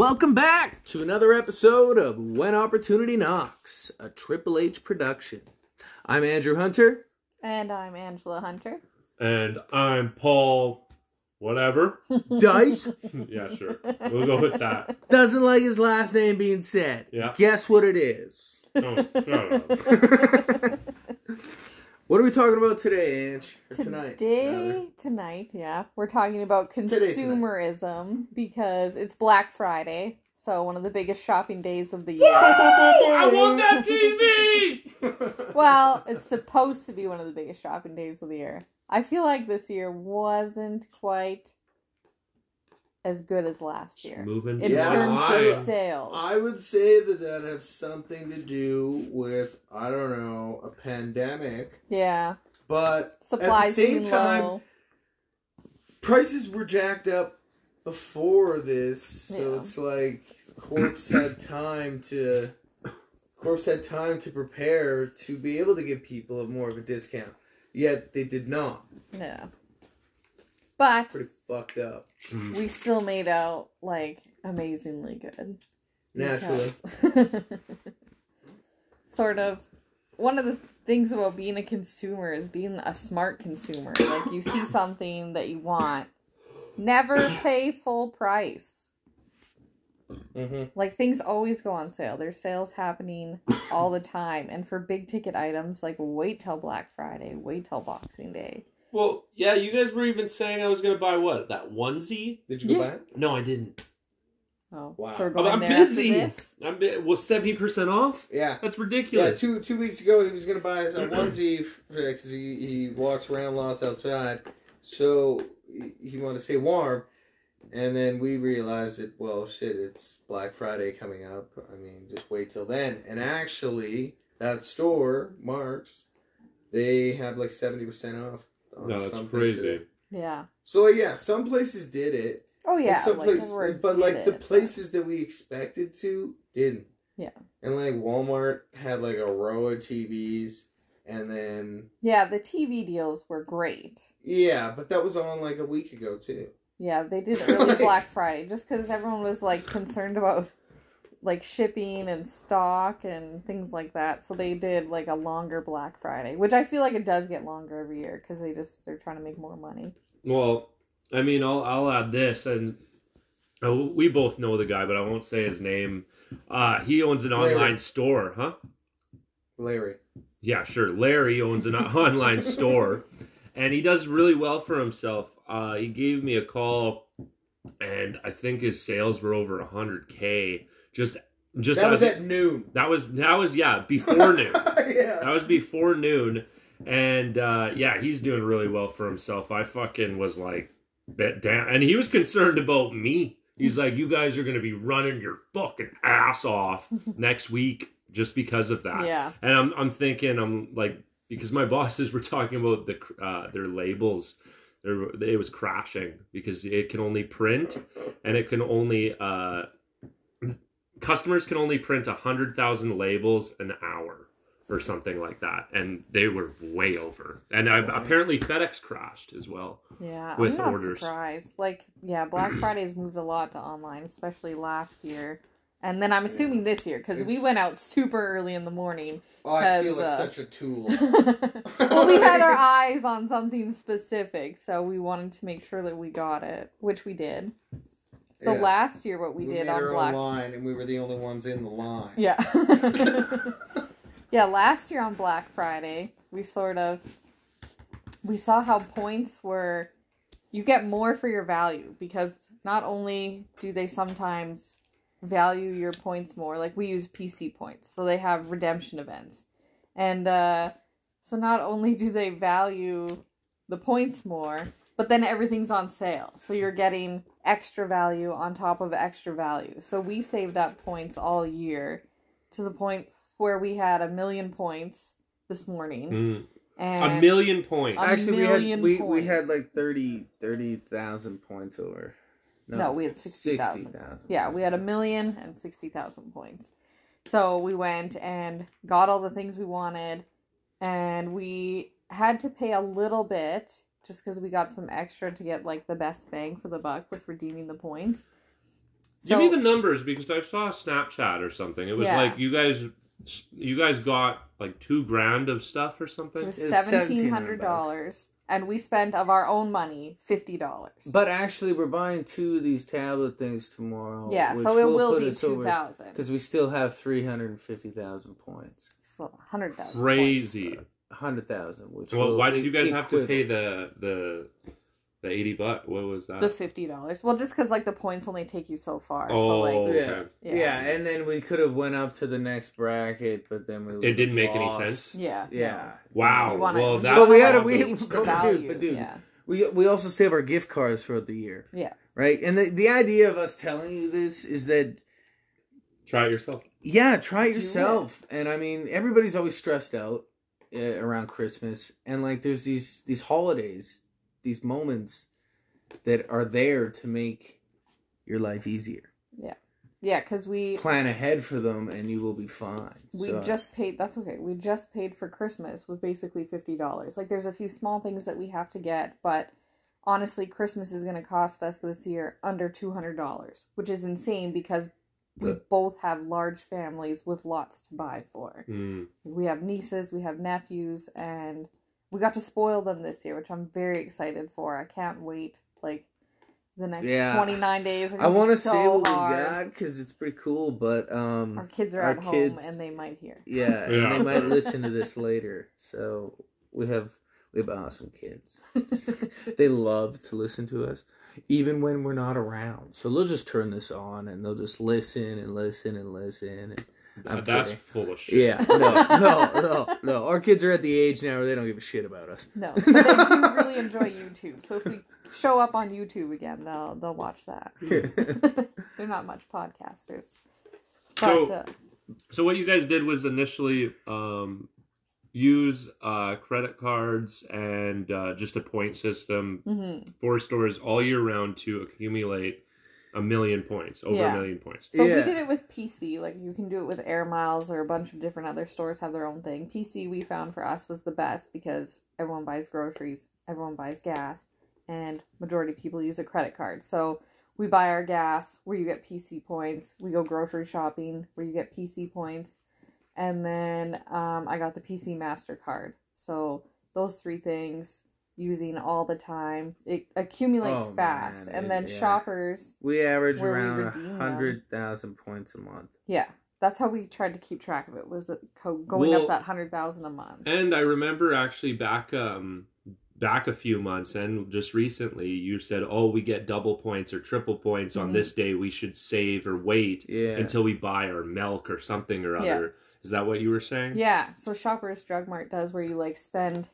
Welcome back to another episode of When Opportunity Knocks, a Triple H production. I'm Andrew Hunter. And I'm Angela Hunter. And I'm Paul. Whatever. Dice yeah, sure. We'll go with that. doesn't like his last name being said. Yeah. Guess what it is? Oh, shut up. what are we talking about today, Ange? Tonight? Today, tonight, yeah, we're talking about Today, tonight. consumerism because it's Black Friday, so one of the biggest shopping days of the year. I want that TV! well, it's supposed to be one of the biggest shopping days of the year. I feel like this year wasn't quite as good as last year Moving in Yeah, terms I- of sales. I would say that that has something to do with, I don't know, a pandemic. yeah, But supplies at the same time, low. prices were jacked up before this, so Yeah. it's like Corpse had time to Corpse had time to prepare to be able to give people a more of a discount. Yet they did not. Yeah, but Pretty fucked up. we still made out like amazingly good. Naturally. Because- sort of one of the things about being a consumer is being a smart consumer. Like you see something that you want, never pay full price. Mm-hmm. Like things always go on sale. There's sales happening all the time. And for big ticket items, like wait till Black Friday, wait till Boxing Day. Well, yeah, you guys were even saying I was going to buy what? That onesie? Did you go Yeah. back? No, I didn't. Oh, Wow. so we're going I'm there after busy. this. I'm bi- was 70% off? Yeah. That's Yeah, ridiculous. two two weeks ago he was gonna buy a onesie because he, he walks around lots outside, so he, he wanted to stay warm, and then we realized that well shit it's Black Friday coming up. I mean just wait till then. And actually that store Marks, they have like seventy percent off. On no, that's crazy. places. Yeah. So like, yeah, some places did it. Oh yeah. And some like, places, but did like the it, but- places that we expected to didn't. Yeah. And like Walmart had like a row of TVs, and then Yeah, the TV deals were great. yeah, but that was on like a week ago too. Yeah, they did early Black Friday just because everyone was like concerned about like shipping and stock and things like that. So they did like a longer Black Friday, which I feel like it does get longer every year because they just they're trying to make more money. Well, I mean, I'll I'll add this, and uh, we both know the guy, but I won't say his name. Uh, he owns an Larry. online store, huh? Larry. Yeah, sure. Larry owns an online store, and he does really well for himself. Uh, he gave me a call, and I think his sales were over hundred k. Just, just that was at noon. that was that was yeah before noon. yeah. That was before noon, and uh, yeah, he's doing really well for himself. I fucking was like, bet down, and he was concerned about me. He's like, you guys are gonna be running your fucking ass off next week just because of that. Yeah. And I'm I'm thinking I'm like because my bosses were talking about the uh, their labels. There, it was crashing because it can only print, and it can only uh, customers can only print a hundred thousand labels an hour or something like that, and they were way over. And I, apparently FedEx crashed as well. Yeah, With I'm not orders. surprised. Like, yeah, Black Friday's moved a lot to online, especially last year, and then I'm assuming this year because we It's- went out super early in the morning. Oh, I feel 'Cause, like uh, such a tool. well, we had our eyes on something specific, so we wanted to make sure that we got it, which we did. So Yeah. last year, what we, did made on Black, line, and we were the only ones in the line. yeah, yeah, last year on Black Friday, we sort of we saw how points were you get more for your value because not only do they sometimes value your points more, like we use PC points, so they have redemption events. And uh so not only do they value the points more, but then everything's on sale. So you're getting extra value on top of extra value. So we saved up points all year to the point where we had a million points this morning. Mm. And a million points. A Actually, we had million we, we had points. like 30 30,000 points over. No, we had 60,000. 60,000. Yeah, we had a million million and sixty thousand points. So we went and got all the things we wanted, and we had to pay a little bit just because we got some extra to get like the best bang for the buck with redeeming the points. So, Give me the numbers because I saw a Snapchat or something. It was Yeah. like you guys, you guys got like two grand of stuff or something. it was It's seventeen hundred $1,700, and we spent of our own money fifty dollars. But actually, we're buying two of these tablet things tomorrow. yeah, which so it will put be us two over because we still have three hundred and fifty thousand points. So hundred thousand. Crazy. Hundred thousand. Which Well, why did you guys e- have to pay the the the eighty buck? What was that? The fifty dollars. Well, just because like the points only take you so far. Oh. So like, Okay. Yeah. Yeah. yeah, and then we could have went up to the next bracket, but then we It didn't make any sense? Yeah. Yeah, Wow. you wanna, well, you that- But we had a- we- gauge the but dude, but dude, yeah. we we also save our gift cards throughout the year. Yeah. right. And the the idea of us telling you this is that Try it yourself. yeah, try it Do yourself. And I mean, everybody's always stressed out uh, around Christmas, and like there's these these holidays, these moments that are there to make your life easier. Yeah, Yeah, because we Plan ahead for them, and you will be fine. we So- just paid. That's okay. We just paid for Christmas with basically fifty dollars. Like, there's a few small things that we have to get, but honestly, Christmas is going to cost us this year under two hundred dollars, which is insane because we both have large families with lots to buy for. Mm. We have nieces, we have nephews, and we got to spoil them this year, which I'm very excited for. I can't wait. Like the next Yeah. 29 days. I want to so say what hard. we got because it's pretty cool, but um, Our kids are Our at kids- home and they might hear. yeah, and Yeah. they might listen to this later. So we have we have awesome kids. they love to listen to us, even when we're not around. So they'll just turn this on and they'll just listen and listen and listen. And I'm That's kidding. full of shit. yeah, no, no, no, no. Our kids are at the age now where they don't give a shit about us. No, but they do really enjoy YouTube. So if we show up on YouTube again, they'll they'll watch that. They're not much podcasters. But So- uh, So what you guys did was initially um, use uh, credit cards and uh, just a point system mhm. for stores all year round to accumulate a million points, over Yeah. a million points. So Yeah. we did it with PC. Like you can do it with Air Miles or a bunch of different other stores have their own thing. PC we found for us was the best because everyone buys groceries, everyone buys gas, and majority of people use a credit card. So we buy our gas where you get PC points. We go grocery shopping where you get PC points, and then um, I got the PC Mastercard. So those three things using all the time it accumulates Oh, fast, man, and it- then yeah. shoppers We average Where we around redeem a hundred thousand points a month. Yeah, that's how we tried to keep track of it. Was it going Well- up that hundred thousand a month? And I remember actually back um, back a few months and just recently you said, "Oh, we get double points or triple points on Mhm. this day. We should save or wait Yeah. until we buy our milk or something or other Yeah. Other." Is that what you were saying? Yeah, so Shoppers Drug Mart does where you like spend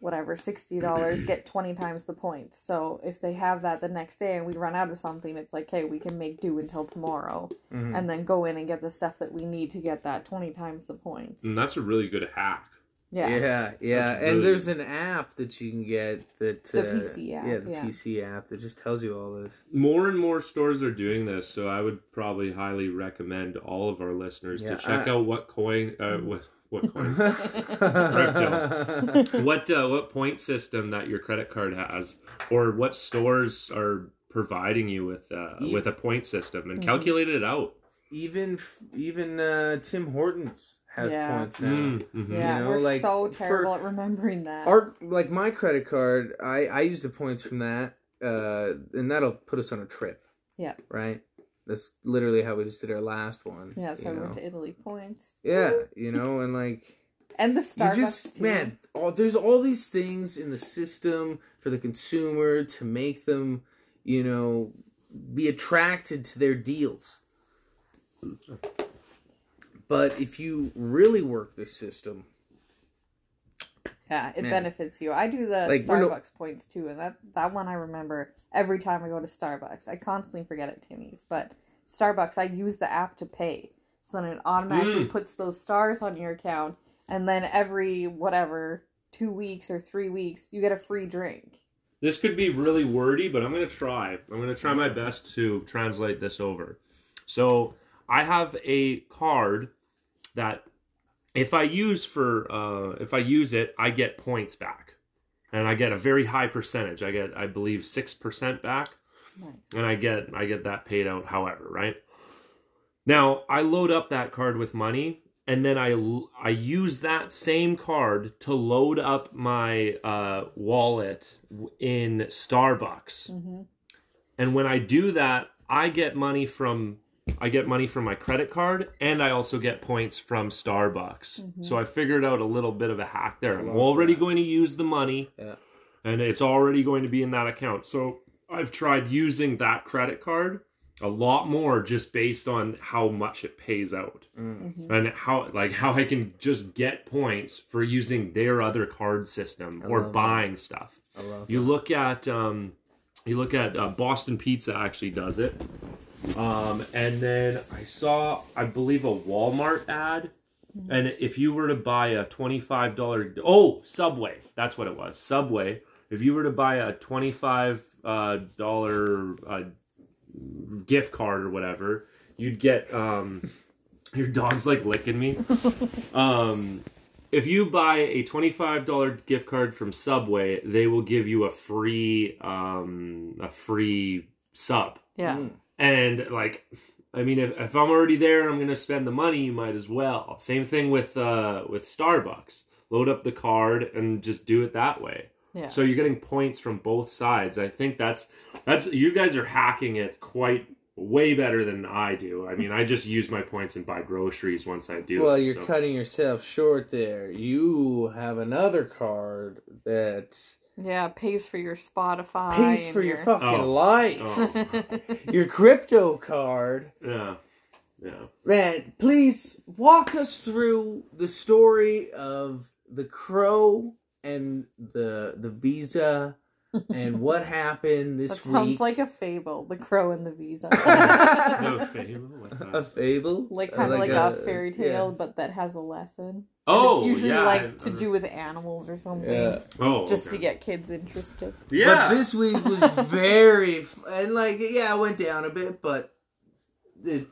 whatever sixty dollars, get twenty times the points. So if they have that the next day and we run out of something, it's like, hey, we can make do until tomorrow, Mhm. and then go in and get the stuff that we need to get that twenty times the points. And that's a really good hack. Yeah, Yeah, yeah, That's and really there's an app that you can get that The uh, PC app, Yeah, the yeah. PC app that just tells you all this. More and more stores are doing this, so I would probably highly recommend all of our listeners Yeah, to check I- out what coin, uh, what, what coins, Crypto. what uh, what point system that your credit card has, or what stores are providing you with uh, Ye- with a point system, and Mhm. calculate it out. Even even uh, Tim Hortons has Yeah. points now. Mm, mhm. yeah, You know, we're like, so for- terrible at remembering that. Our like my credit card, I I use the points from that, uh, and that'll put us on a trip. Yeah. Right. That's literally how we just did our last one. yeah, so you I know? went to Italy points. Yeah, you know, and like And the you Starbucks just too. man, all, there's all these things in the system for the consumer to make them, you know, be attracted to their deals. But if you really work the system, Yeah, it Man. benefits you. I do the Like, we're no- Starbucks points too, and that that one I remember every time I go to Starbucks. I constantly forget at Timmy's, but Starbucks I use the app to pay, so then it automatically Mm. puts those stars on your account, and then every whatever two weeks or three weeks you get a free drink. This could be really wordy, but I'm going to try. I'm going to try my best to translate this over. So I have a card that if I use for uh, if I use it, I get points back, and I get a very high percentage. I get, I believe, six percent back. Nice. and I get I get that paid out however, right? Now, I load up that card with money and then I I use that same card to load up my uh, wallet in Starbucks. hmm And when I do that, I get money from I get money from my credit card and I also get points from Starbucks. Mhm. So I figured out a little bit of a hack there. I'm already that. going to use the money. Yeah. And it's already going to be in that account. So I've tried using that credit card a lot more just based on how much it pays out Mm. hmm and how like how I can just get points for using their other card system I or love that. buying stuff. I love You that. look at um, you look at uh, Boston Pizza actually does it, um, and then I saw I believe a Walmart ad, and if you were to buy a twenty five dollar oh Subway. That's what it was. Subway. If you were to buy a twenty-five dollar uh, gift card or whatever you'd get um, your dog's like licking me. Um, if you buy a $25 gift card from Subway, they will give you a free um a free sub. Yeah. Mm. And like I mean if, if I'm already there and I'm going to spend the money, you might as well. Same thing with uh with Starbucks. Load up the card and just do it that way. Yeah. So you're getting points from both sides. I think that's that's you guys are hacking it quite way better than I do. I mean, I just use my points and buy groceries once I do. Well, it, you're so. cutting yourself short there. You have another card that yeah. Pays for your Spotify. pays and for your fucking Oh. life. Oh. Your crypto card. Yeah. Yeah. Man, please walk us through the story of the crow and the the visa and what happened this that sounds like a fable. The crow and the visa. No fable. What's a fable, like Uh, kind of like, a, a- fairy tale, but that has a lesson. And Oh, it's usually yeah, like I- to do with animals or something, Yeah. Oh, just okay. to get kids interested. Yeah. But this week was very and like yeah, it went down a bit, but it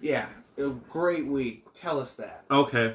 yeah, a great week. Tell us that. Okay.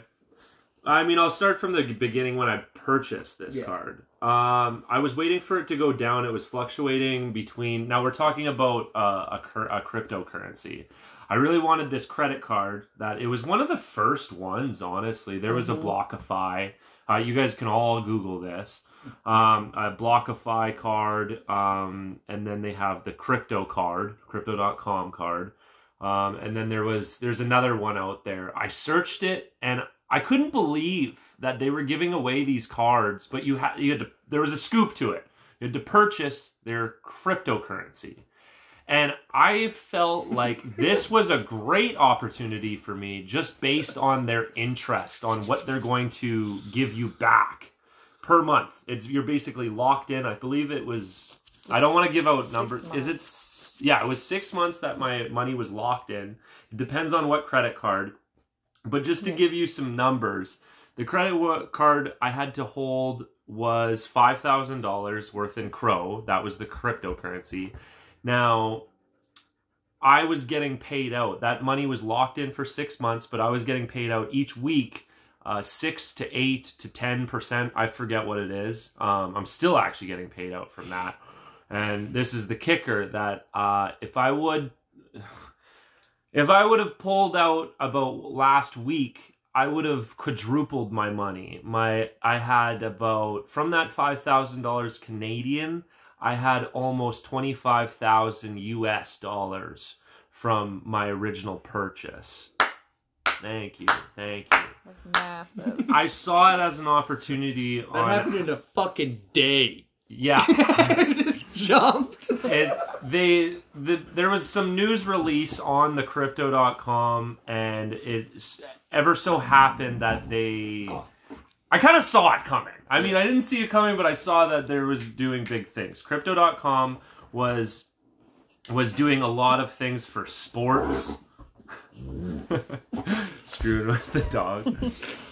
I mean, I'll start from the beginning when I purchased this Yeah. card. Um, I was waiting for it to go down. It was fluctuating between. Now we're talking about uh, a, cur- a cryptocurrency. I really wanted this credit card. That it was one of the first ones. Honestly, there was Mhm. a BlockFi. Uh, you guys can all Google this. Um, a BlockFi card, um, and then they have the crypto card, crypto.com card. Um, and then there was there's another one out there. I searched it and I couldn't believe that they were giving away these cards, but you had you had to there was a scoop to it. You had to purchase their cryptocurrency. And I felt like this was a great opportunity for me just based on their interest on what they're going to give you back per month. It's you're basically locked in. I believe it was I don't want to give out numbers. Is it yeah, it was 6 months that my money was locked in. It depends on what credit card. But just to Yeah. give you some numbers, the credit card I had to hold was $5,000 worth in Crow. That was the cryptocurrency. Now, I was getting paid out. That money was locked in for six months, but I was getting paid out each week, uh, six to eight to ten percent. I forget what it is. Um, I'm still actually getting paid out from that. And this is the kicker that uh, if I would, if I would have pulled out about last week, I would have quadrupled my money. My I had about from that five thousand dollars Canadian. I had almost 25,000 US dollars from my original purchase. Thank you. Thank you. That's massive. I saw it as an opportunity That on happened in a fucking day. Yeah. jumped. it, they the, there was some news release on the crypto.com and it ever so happened that they I kind of saw it coming. I mean, I didn't see it coming, but I saw that there was doing big things. Crypto.com was was doing a lot of things for sports. Screwing with the dog.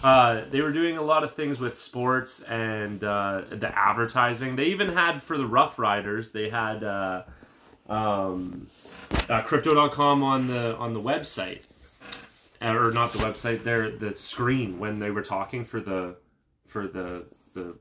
Uh, they were doing a lot of things with sports and uh, the advertising. They even had for the Roughriders. They had uh, um, uh, Crypto.com on the on the website, Uh, or not the website. There, the screen when they were talking for the for the the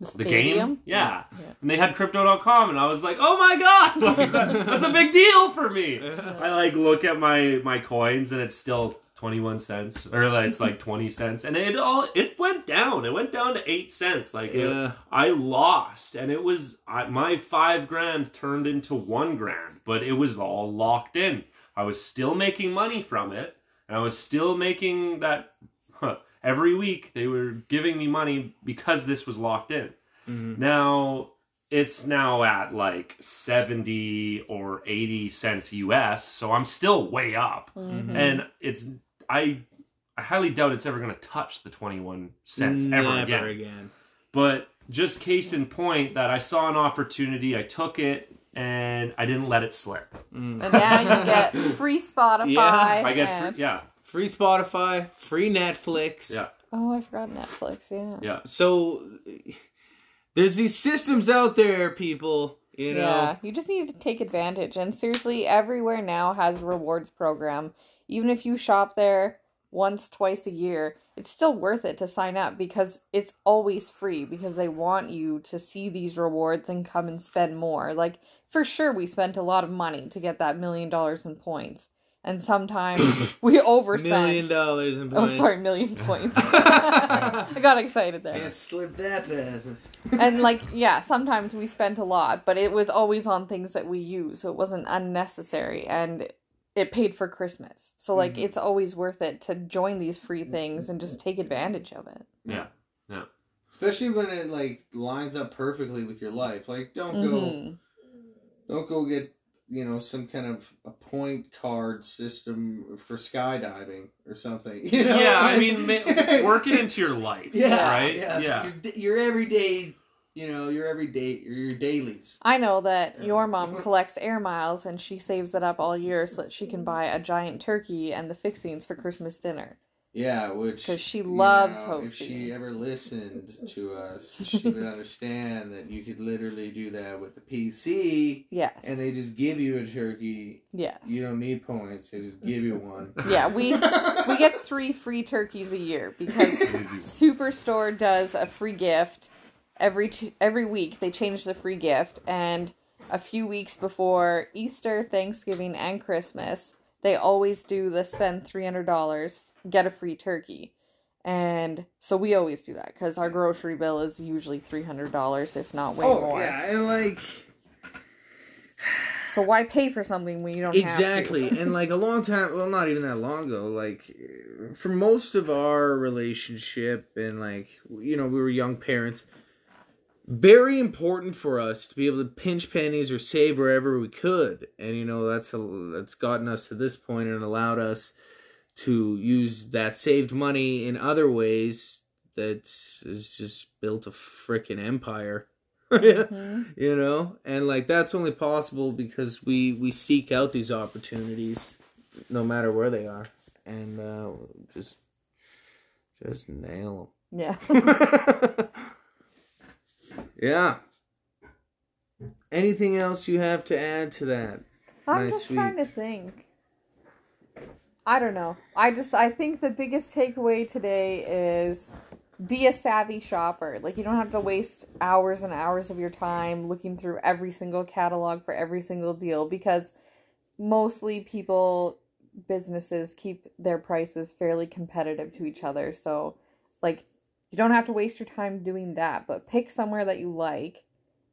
the stadium? game. Yeah. Yeah. And they had crypto.com and I was like, "Oh my god, like, that- that's a big deal for me." I like look at my my coins and it's still 21 cents or like, it's like 20 cents and it all it went down. It went down to 8 cents. Like it- I lost and it was I, my 5 grand turned into 1 grand, but it was all locked in. I was still making money from it and I was still making that huh, every week they were giving me money because this was locked in. Mhm. Now it's now at like 70 or 80 cents US, so I'm still way up. Mhm. And it's I I highly doubt it's ever going to touch the 21 cents Never ever again. again. But just case in point that I saw an opportunity, I took it and I didn't let it slip. Mm. And now you get free Spotify. Yeah, I get and- free, yeah, Free Spotify, free Netflix. yeah, Oh, I forgot Netflix. Yeah. yeah. So there's these systems out there, people. You know. Yeah, you just need to take advantage. And seriously, everywhere now has a rewards program. Even if you shop there once, twice a year, it's still worth it to sign up because it's always free because they want you to see these rewards and come and spend more. Like, for sure, we spent a lot of money to get that million dollars in points. And sometimes we overspend. Million dollars in points. Oh, sorry, million points. I got excited there Can't slip that fast. And like yeah sometimes we spent a lot but it was always on things that we use so it wasn't unnecessary and it paid for christmas so like Mhm. it's always worth it to join these free things and just take advantage of it yeah yeah Especially when it like lines up perfectly with your life. Like don't go Mhm. don't go get you know some kind of a point card system for skydiving or something. You know? Yeah, I mean, ma- work it into your life, Yeah, right? Yeah, yeah. so your, your everyday, you know, your everyday, your dailies. i know that your mom collects air miles and she saves it up all year so that she can buy a giant turkey and the fixings for christmas dinner Yeah, which because she you loves know, If she ever listened to us, she would understand that you could literally do that with the PC, yes and they just give you a turkey. yes You don't need points; they just give you one. yeah we we get three free turkeys a year because Superstore does a free gift every t- every week. They change the free gift, and a few weeks before Easter, Thanksgiving, and Christmas, they always do the spend three hundred dollars, get a free turkey, and so we always do that because our grocery bill is usually three hundred dollars, if not way oh more. yeah, and like So why pay for something when you don't Exactly. and like a long time, well, not even that long ago, like for most of our relationship and like, you know, we were young parents, very important for us to be able to pinch pennies or save wherever we could. And, you know, that's, a, that's gotten us to this point and allowed us to use that saved money in other ways that has just built a freaking empire. Mhm. you know and like that's only possible because we we seek out these opportunities no matter where they are and uh just just nail them yeah anything else you have to add to that I'm just trying to think. I don't know. I just I think the biggest takeaway today is be a savvy shopper. Like you don't have to waste hours and hours of your time looking through every single catalog for every single deal because mostly people businesses keep their prices fairly competitive to each other. So like you don't have to waste your time doing that, but pick somewhere that you like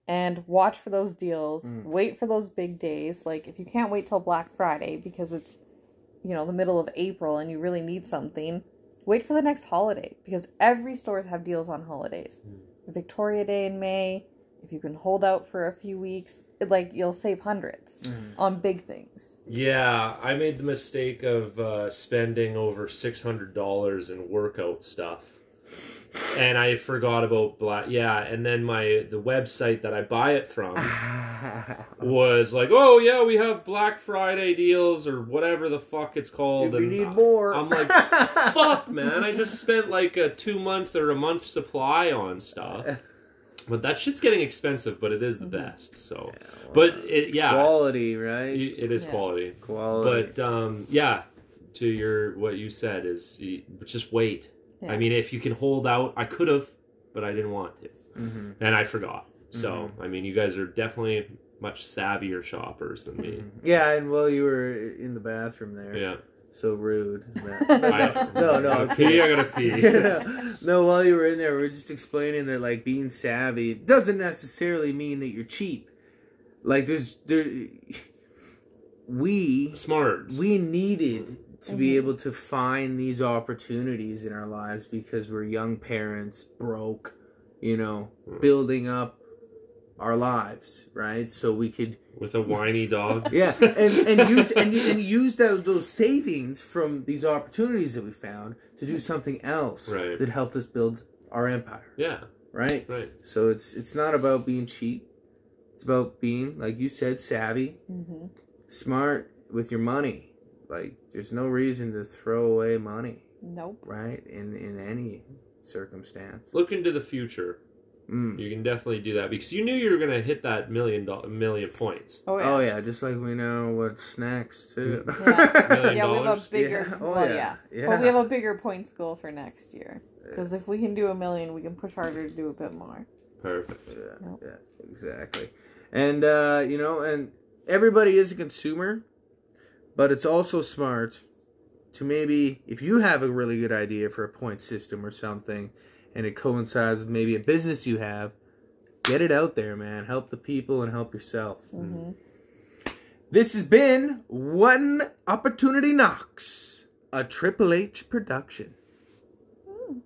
and watch for those deals. Mm. Wait for those big days. Like if you can't wait till Black Friday because it's you know the middle of April and you really need something, wait for the next holiday because every stores have deals on holidays. Victoria Day in May, if you can hold out for a few weeks, it, like you'll save hundreds on big things. Yeah, I made the mistake of uh, spending over six hundred dollars in workout stuff, and I forgot about black. Yeah, and then my the website that I buy it from was like, "Oh yeah, we have Black Friday deals or whatever the fuck it's called." if you and need more I'm like, "Fuck, man! I just spent like a two month or a month supply on stuff." But that shit's getting expensive, but it is the best. So, but it, yeah, quality right it is Yeah. quality. quality But um, yeah, to your what you said is you, just wait. Yeah. I mean, if you can hold out, I could have, but I didn't want to. Mm-hmm. and I forgot. So I mean, you guys are definitely much savvier shoppers than me. Yeah, and while you were in the bathroom there, Yeah. so rude. No, no, I I'm gotta pee. I gotta pee. no, no, while you were in there, we are just explaining that like being savvy doesn't necessarily mean that you're cheap. Like there's there, we Smart. we needed to be Mhm. able to find these opportunities in our lives because we're young parents, broke, you know, Hmm. building up our lives, right? So we could with a whiny dog. yeah, and, and use and, and use those those savings from these opportunities that we found to do something else Right. that helped us build our empire, Yeah. right? Right. So it's it's not about being cheap. It's about being, like you said, savvy, hmm smart with your money. Like there's no reason to throw away money, Nope. right? In in any circumstance. Look into the future. Mm. You can definitely do that because you knew you were gonna hit that million dollar million points. Oh yeah. Oh yeah, just like we know what's next too. Yeah. Million Yeah, we have a bigger. Yeah. Oh, well, yeah. yeah. Yeah. But we have a bigger points goal for next year. Because if we can do a million, we can push harder to do a bit more. Perfect. Yeah, Yep. yeah, exactly. And uh, you know, and everybody is a consumer, but it's also smart to maybe if you have a really good idea for a point system or something, and it coincides with maybe a business you have, get it out there, man. Help the people and help yourself. hmm This has been When Opportunity Knocks, a Triple H production. Mm.